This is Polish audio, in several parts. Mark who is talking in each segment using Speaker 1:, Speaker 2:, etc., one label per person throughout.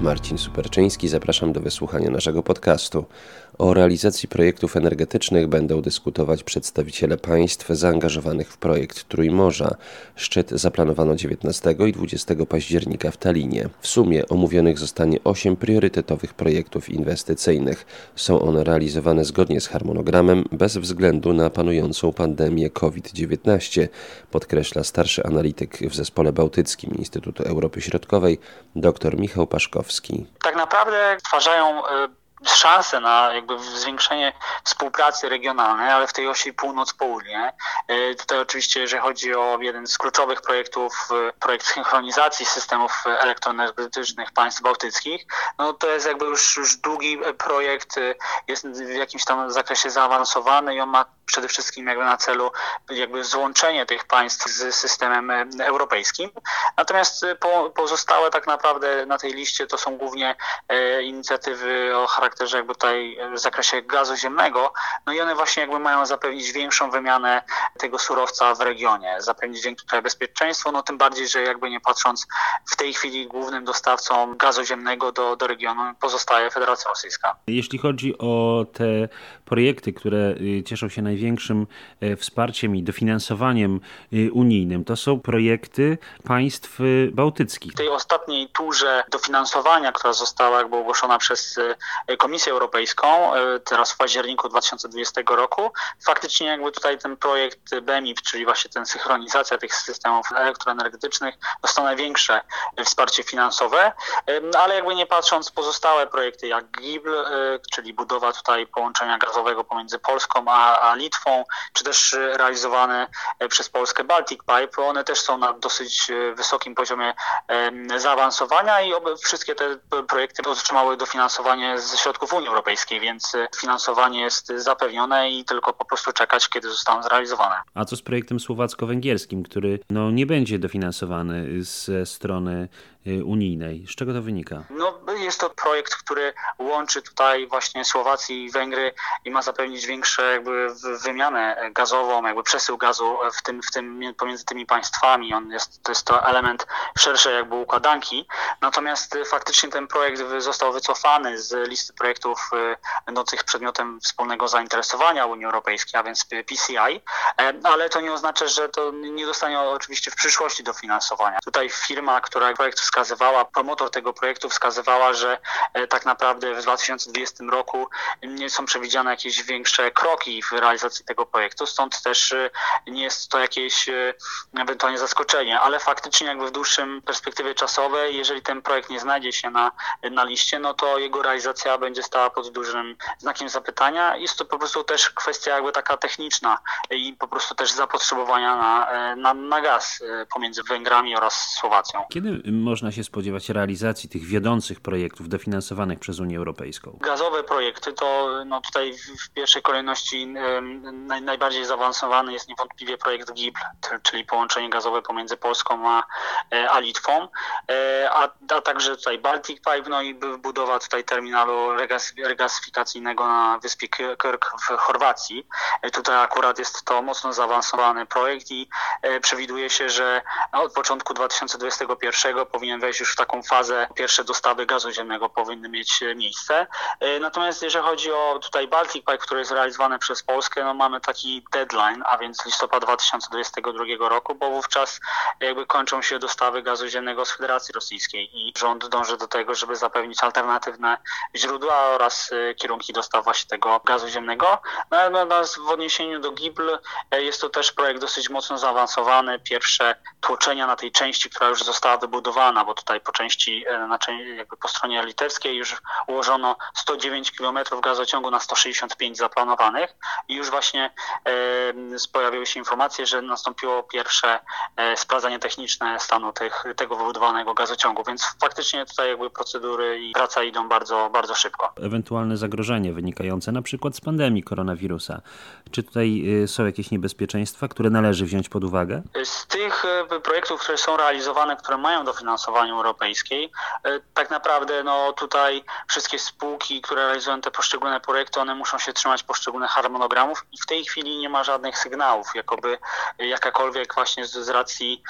Speaker 1: Marcin Superczyński, zapraszam do wysłuchania naszego podcastu. O realizacji projektów energetycznych będą dyskutować przedstawiciele państw zaangażowanych w projekt Trójmorza. Szczyt zaplanowano 19 i 20 października w Talinie. W sumie omówionych zostanie 8 priorytetowych projektów inwestycyjnych. Są one realizowane zgodnie z harmonogramem bez względu na panującą pandemię COVID-19, podkreśla starszy analityk w zespole bałtyckim Instytutu Europy Środkowej dr Michał
Speaker 2: Tak naprawdę stwarzają y, szansę na jakby zwiększenie współpracy regionalnej, ale w tej osi północ-południe. E, tutaj oczywiście, jeżeli chodzi o jeden z kluczowych projektów, e, projekt synchronizacji systemów elektroenergetycznych państw bałtyckich, no to jest jakby już, już długi projekt, jest w jakimś tam zakresie zaawansowany i on ma przede wszystkim jakby na celu jakby złączenie tych państw z systemem europejskim. Natomiast pozostałe tak naprawdę na tej liście to są głównie inicjatywy o charakterze jakby tutaj w zakresie gazu ziemnego, no i one właśnie jakby mają zapewnić większą wymianę tego surowca w regionie, zapewnić większe bezpieczeństwo, no tym bardziej, że jakby nie patrząc w tej chwili głównym dostawcą gazu ziemnego do, do regionu pozostaje Federacja Rosyjska.
Speaker 3: Jeśli chodzi o te projekty, które y, cieszą się największym e, wsparciem i dofinansowaniem y, unijnym, to są projekty państw y, bałtyckich.
Speaker 2: W tej ostatniej turze dofinansowania, która została jakby ogłoszona przez Komisję Europejską e, teraz w październiku 2020 roku. Faktycznie jakby tutaj ten projekt BEMIP, czyli właśnie ten synchronizacja tych systemów elektroenergetycznych dostał największe wsparcie finansowe, e, ale jakby nie patrząc pozostałe projekty jak GIBL, e, czyli budowa tutaj połączenia gazowego pomiędzy Polską a, a Litwą, czy też realizowane przez Polskę Baltic Pipe, one też są na dosyć wysokim poziomie zaawansowania i wszystkie te projekty otrzymały dofinansowanie ze środków Unii Europejskiej, więc finansowanie jest zapewnione i tylko po prostu czekać, kiedy zostaną zrealizowane.
Speaker 3: A co z projektem słowacko-węgierskim, który no, nie będzie dofinansowany ze strony unijnej? Z czego to wynika?
Speaker 2: No, jest to projekt, który łączy tutaj właśnie Słowację i Węgry i ma zapewnić większą jakby wymianę gazową, jakby przesył gazu w tym, w tym pomiędzy tymi państwami. On jest, to jest to element szerszej jakby układanki. Natomiast faktycznie ten projekt został wycofany z listy projektów y, będących przedmiotem wspólnego zainteresowania Unii Europejskiej, a więc PCI, e, ale to nie oznacza, że to nie dostanie oczywiście w przyszłości dofinansowania. Tutaj firma, która projekt wskazywała, promotor tego projektu wskazywała, że e, tak naprawdę w 2020 roku nie są przewidziane jakieś większe kroki w realizacji tego projektu, stąd też e, nie jest to jakieś ewentualnie zaskoczenie, ale faktycznie jakby w dłuższym perspektywie czasowej, jeżeli ten projekt nie znajdzie się na, na liście, no to jego realizacja będzie stała pod dużym znakiem zapytania. Jest to po prostu też kwestia jakby taka techniczna i po prostu też zapotrzebowania na, e, na, na gaz e, pomiędzy Węgrami oraz Słowacją.
Speaker 3: Kiedy można się spodziewać realizacji tych wiodących projektów dofinansowanych przez Unię Europejską?
Speaker 2: Gazowe projekty to no tutaj w pierwszej kolejności naj, najbardziej zaawansowany jest niewątpliwie projekt GIBL, czyli połączenie gazowe pomiędzy Polską a, e, a Litwą, a, a także tutaj Baltic Pipe, no i budowa tutaj terminalu regasyfikacyjnego na wyspie Kirk w Chorwacji. E, tutaj akurat jest to mocno zaawansowany projekt i e, przewiduje się, że od początku 2021 powinien wejść już w taką fazę, pierwsze dostawy gazu ziemnego powinny mieć e, miejsce. Natomiast jeżeli chodzi o tutaj Baltic Pipe, który jest realizowany przez Polskę, no mamy taki deadline, a więc listopad 2022 roku, bo wówczas jakby kończą się dostawy gazu ziemnego z Federacji Rosyjskiej i rząd dąży do tego, żeby zapewnić alternatywne źródła oraz y, kierunki dostaw właśnie tego gazu ziemnego. Natomiast w odniesieniu do GIBL e, jest to też projekt dosyć mocno zaawansowany. Pierwsze tłoczenia na tej części, która już została wybudowana, bo tutaj po części, e, na, jakby po stronie litewskiej już ułożono 109 km gazociągu na 165 zaplanowanych i już właśnie e, pojawiły się informacje, że nastąpiło pierwsze e, sprawdzanie techniczne stanu tych, tego wybudowanego gazociągu, więc faktycznie tutaj jakby procedury i praca idą bardzo, bardzo szybko
Speaker 3: ewentualne zagrożenie wynikające na przykład z pandemii koronawirusa. Czy tutaj są jakieś niebezpieczeństwa, które należy wziąć pod uwagę?
Speaker 2: Z tych projektów, które są realizowane, które mają dofinansowanie, dofinansowaniu europejskiej. Tak naprawdę no, tutaj wszystkie spółki, które realizują te poszczególne projekty, one muszą się trzymać poszczególnych harmonogramów i w tej chwili nie ma żadnych sygnałów, jakoby jakakolwiek właśnie z, z racji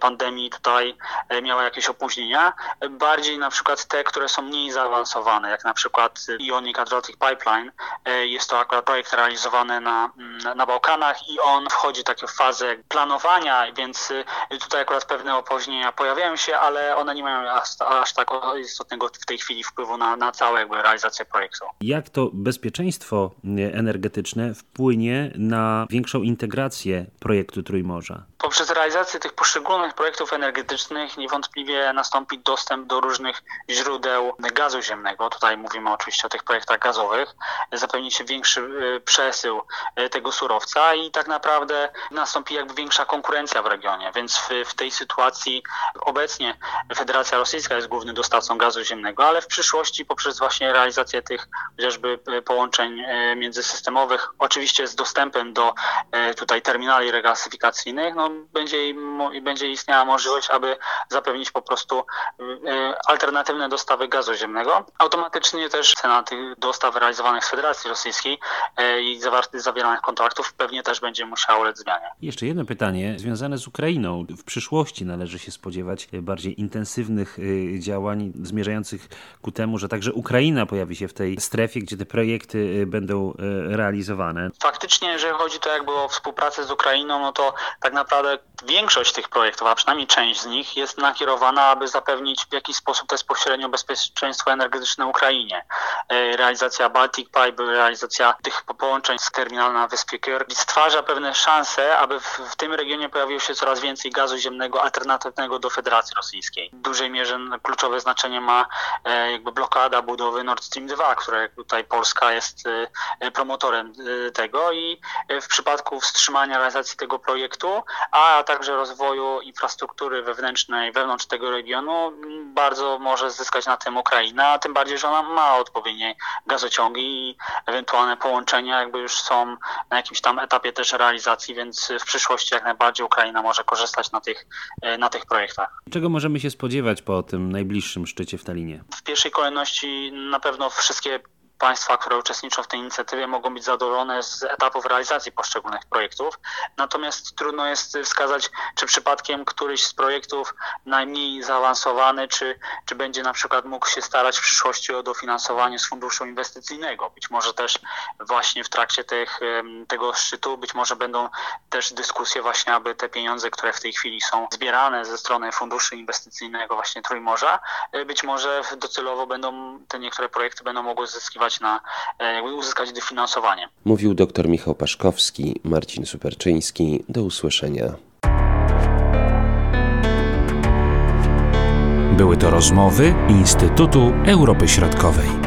Speaker 2: pandemii tutaj miała jakieś opóźnienia. Bardziej na przykład te, które są mniej zaawansowane, jak na przykład Ionic Adriatic Pipeline. Jest to akurat projekt realizowany na, mm, na Bałkanach i on wchodzi takie w fazę planowania, więc y, tutaj akurat pewne opóźnienia pojawiają się, ale one nie mają aż, aż tak istotnego w tej chwili wpływu na, na całą jakby realizację projektu.
Speaker 3: Jak to bezpieczeństwo y, energetyczne wpłynie na większą integrację projektu Trójmorza?
Speaker 2: Poprzez realizację tych poszczególnych projektów energetycznych niewątpliwie nastąpi dostęp do różnych źródeł gazu ziemnego. Tutaj mówimy oczywiście o tych projektach gazowych. Zapewni się większy y, przesył y, tego surowca i tak naprawdę nastąpi jakby większa konkurencja w regionie. Więc w, w tej sytuacji obecnie Federacja Rosyjska jest głównym dostawcą gazu ziemnego, ale w przyszłości poprzez właśnie realizację tych chociażby y, połączeń międzysystemowych, oczywiście z dostępem do tutaj terminali regasyfikacyjnych, no będzie, będzie istniała możliwość, aby zapewnić po prostu alternatywne dostawy gazu ziemnego. Automatycznie też cena tych dostaw realizowanych z Federacji Rosyjskiej y, i zawartych, zawieranych kontraktów pewnie też będzie musiała ulec zmianie.
Speaker 3: Jeszcze jedno pytanie związane z Ukrainą. W przyszłości należy się spodziewać bardziej intensywnych y, działań zmierzających ku temu, że także Ukraina pojawi się w tej strefie, gdzie te projekty będą realizowane.
Speaker 2: Faktycznie, jeżeli chodzi to jakby o współpracę z Ukrainą, no to tak naprawdę większość tych projektów, a przynajmniej część z nich jest nakierowana, aby zapewnić w jakiś sposób bezpośrednio bezpieczeństwo energetyczne Ukrainie. E, realizacja Baltic Pipe, realizacja tych połączeń z terminalem na wyspie Kör stwarza pewne szanse, aby w, w, tym regionie pojawiło się coraz więcej gazu ziemnego alternatywnego do Federacji Rosyjskiej. W dużej mierze kluczowe znaczenie ma e, jakby blokada budowy Nord Stream 2, która tutaj Polska jest e, promotorem tego i w przypadku wstrzymania realizacji tego projektu a także rozwoju infrastruktury wewnętrznej wewnątrz tego regionu, bardzo może zyskać na tym Ukraina, tym bardziej, że ona ma odpowiednie gazociągi i ewentualne połączenia jakby już są na jakimś tam etapie też realizacji, więc w przyszłości jak najbardziej Ukraina może korzystać na tych, na tych projektach.
Speaker 3: Czego możemy się spodziewać po tym najbliższym szczycie w Talinie?
Speaker 2: W pierwszej kolejności na pewno wszystkie państwa, które uczestniczą w tej inicjatywie, mogą być zadowolone z etapów realizacji poszczególnych projektów. Natomiast trudno jest wskazać, czy przypadkiem któryś z projektów najmniej zaawansowany, czy, czy będzie na przykład mógł się starać w przyszłości o dofinansowanie z funduszu inwestycyjnego. Być może też właśnie w trakcie tych, tego szczytu, być może będą też dyskusje właśnie, aby te pieniądze, które w tej chwili są zbierane ze strony funduszu inwestycyjnego właśnie Trójmorza, e, być może docelowo będą te niektóre projekty będą mogły zyskiwać na e, uzyskać dofinansowanie.
Speaker 1: Mówił dr Michał Paszkowski, Marcin Superczyński. Do usłyszenia.
Speaker 4: Były to rozmowy Instytutu Europy Środkowej.